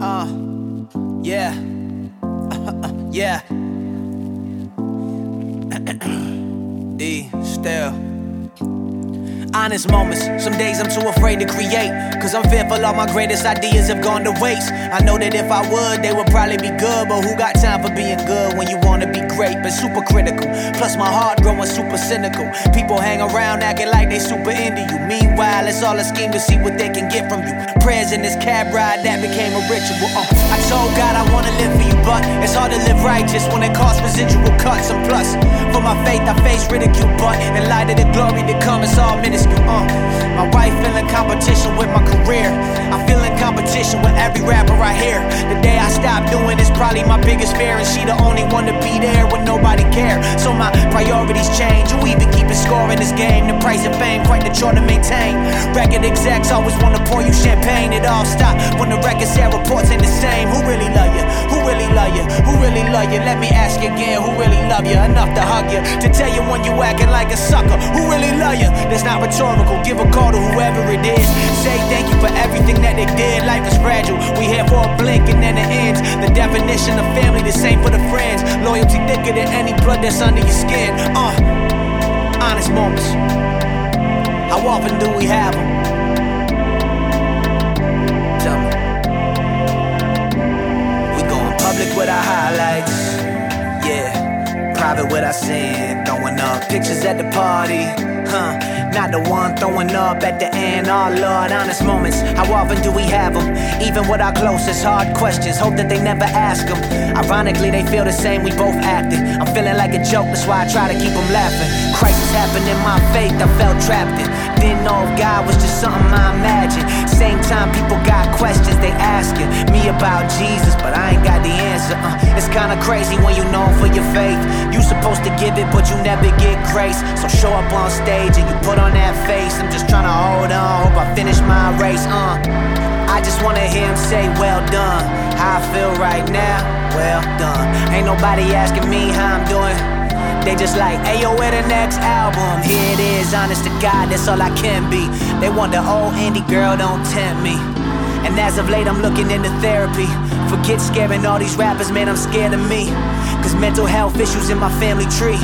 Uh, yeah. yeah. e, still. Honest moments, some days I'm too afraid to create. Cause I'm fearful all my greatest ideas have gone to waste. I know that if I would, they would probably be good. But who got time for being good when you wanna be great? But super critical. Plus, my heart growing super cynical. People hang around acting like they super into you. Meanwhile, it's all a scheme to see what they can get from you. Prayers in this cab ride that became a ritual. Uh, I told God I wanna live for you, but it's hard to live righteous when it costs residual cuts. And plus, for my faith, I face ridicule. But in light all minuscule. Uh, my wife feeling competition with my career. I'm feeling competition with every rapper I hear. The day I stop doing is probably my biggest fear, and she the only one to be there when nobody care. So my priorities change. Who even keep a score in this game? The price of fame quite the chore to maintain. Record execs always wanna pour you champagne. It all stop when the record sale reports ain't the same. Who really love you? Who really love you? Who really love you? Let me ask you again. Who really love you enough to hug you? To tell you when you acting like a sucker. Who really you? Not rhetorical. Give a call to whoever it is. Say thank you for everything that they did. Life is fragile. We here for a blink and then it ends. The definition of family, the same for the friends. Loyalty thicker than any blood that's under your skin. Uh, honest moments. How often do we have them? Yeah. Private with our. Throwing up pictures at the party. Huh. Not the one throwing up at the end. Oh Lord, honest moments. How often do we have them? Even with our closest, hard questions. Hope that they never ask them. Ironically, they feel the same. We both acted. I'm feeling like a joke. That's why I try to keep them laughing. Crisis happened in my faith. I felt trapped in. Didn't know if God was just something I imagined. Same time, people got questions they asking me about Jesus, but I ain't got the answer. Uh, it's kinda crazy when you known supposed to give it, but you never get grace. So show up on stage and you put on that face. I'm just trying to hold on, hope I finish my race. Uh, I just wanna hear him say, Well done. How I feel right now, well done. Ain't nobody asking me how I'm doing. They just like, ayo, where the next album? Here it is, honest to God, that's all I can be. They want the old indie girl, don't tempt me. And as of late, I'm looking into therapy. Forget scaring all these rappers, man, I'm scared of me. Cause mental health issues in my family tree.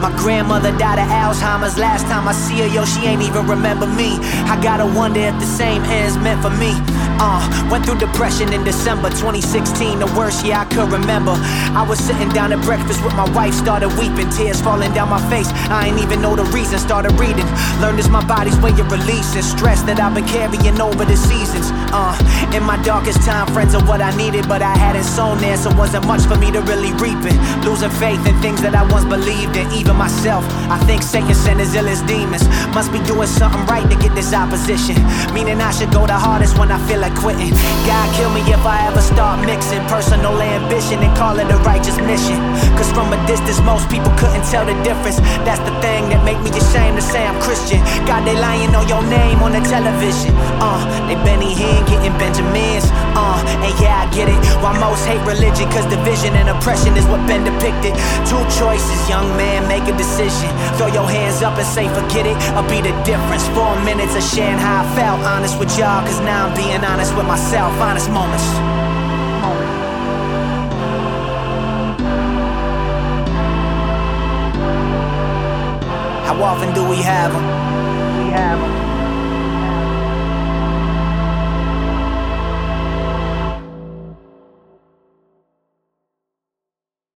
My grandmother died of Alzheimer's last time I see her, yo, she ain't even remember me. I gotta wonder if the same ends meant for me. Uh, went through depression in December 2016, the worst year I could remember. I was sitting down at breakfast with my wife, started weeping, tears falling down my face. I ain't even know the reason, started reading. Learned it's my body's way of releasing stress that I've been carrying over the seasons. Uh, in my darkest time, friends are what I needed, but I hadn't sown there, so wasn't much for me to really reap it. Losing faith in things that I once believed in, even myself. I think Satan sent his illest demons. Must be doing something right to get this opposition. Meaning I should go the hardest when I feel like quitting. God kill me if I ever start mixing personal ambition and call it a righteous mission. Cause from a distance, most people couldn't tell the difference. That's the thing that make me ashamed to say I'm Christian. God, they lying on your name on the television. Uh, they Benny Hinn getting Benjamins. Uh, and yeah, I get it. Why most hate religion, cause division and oppression is what been depicted. Two choices, young man, make a decision. Throw your hands up and say, forget it, I'll be the difference. Four minutes of sharing how I felt. Honest with y'all, cause now I'm being honest with myself. Honest moments. How often do we have them? We have them.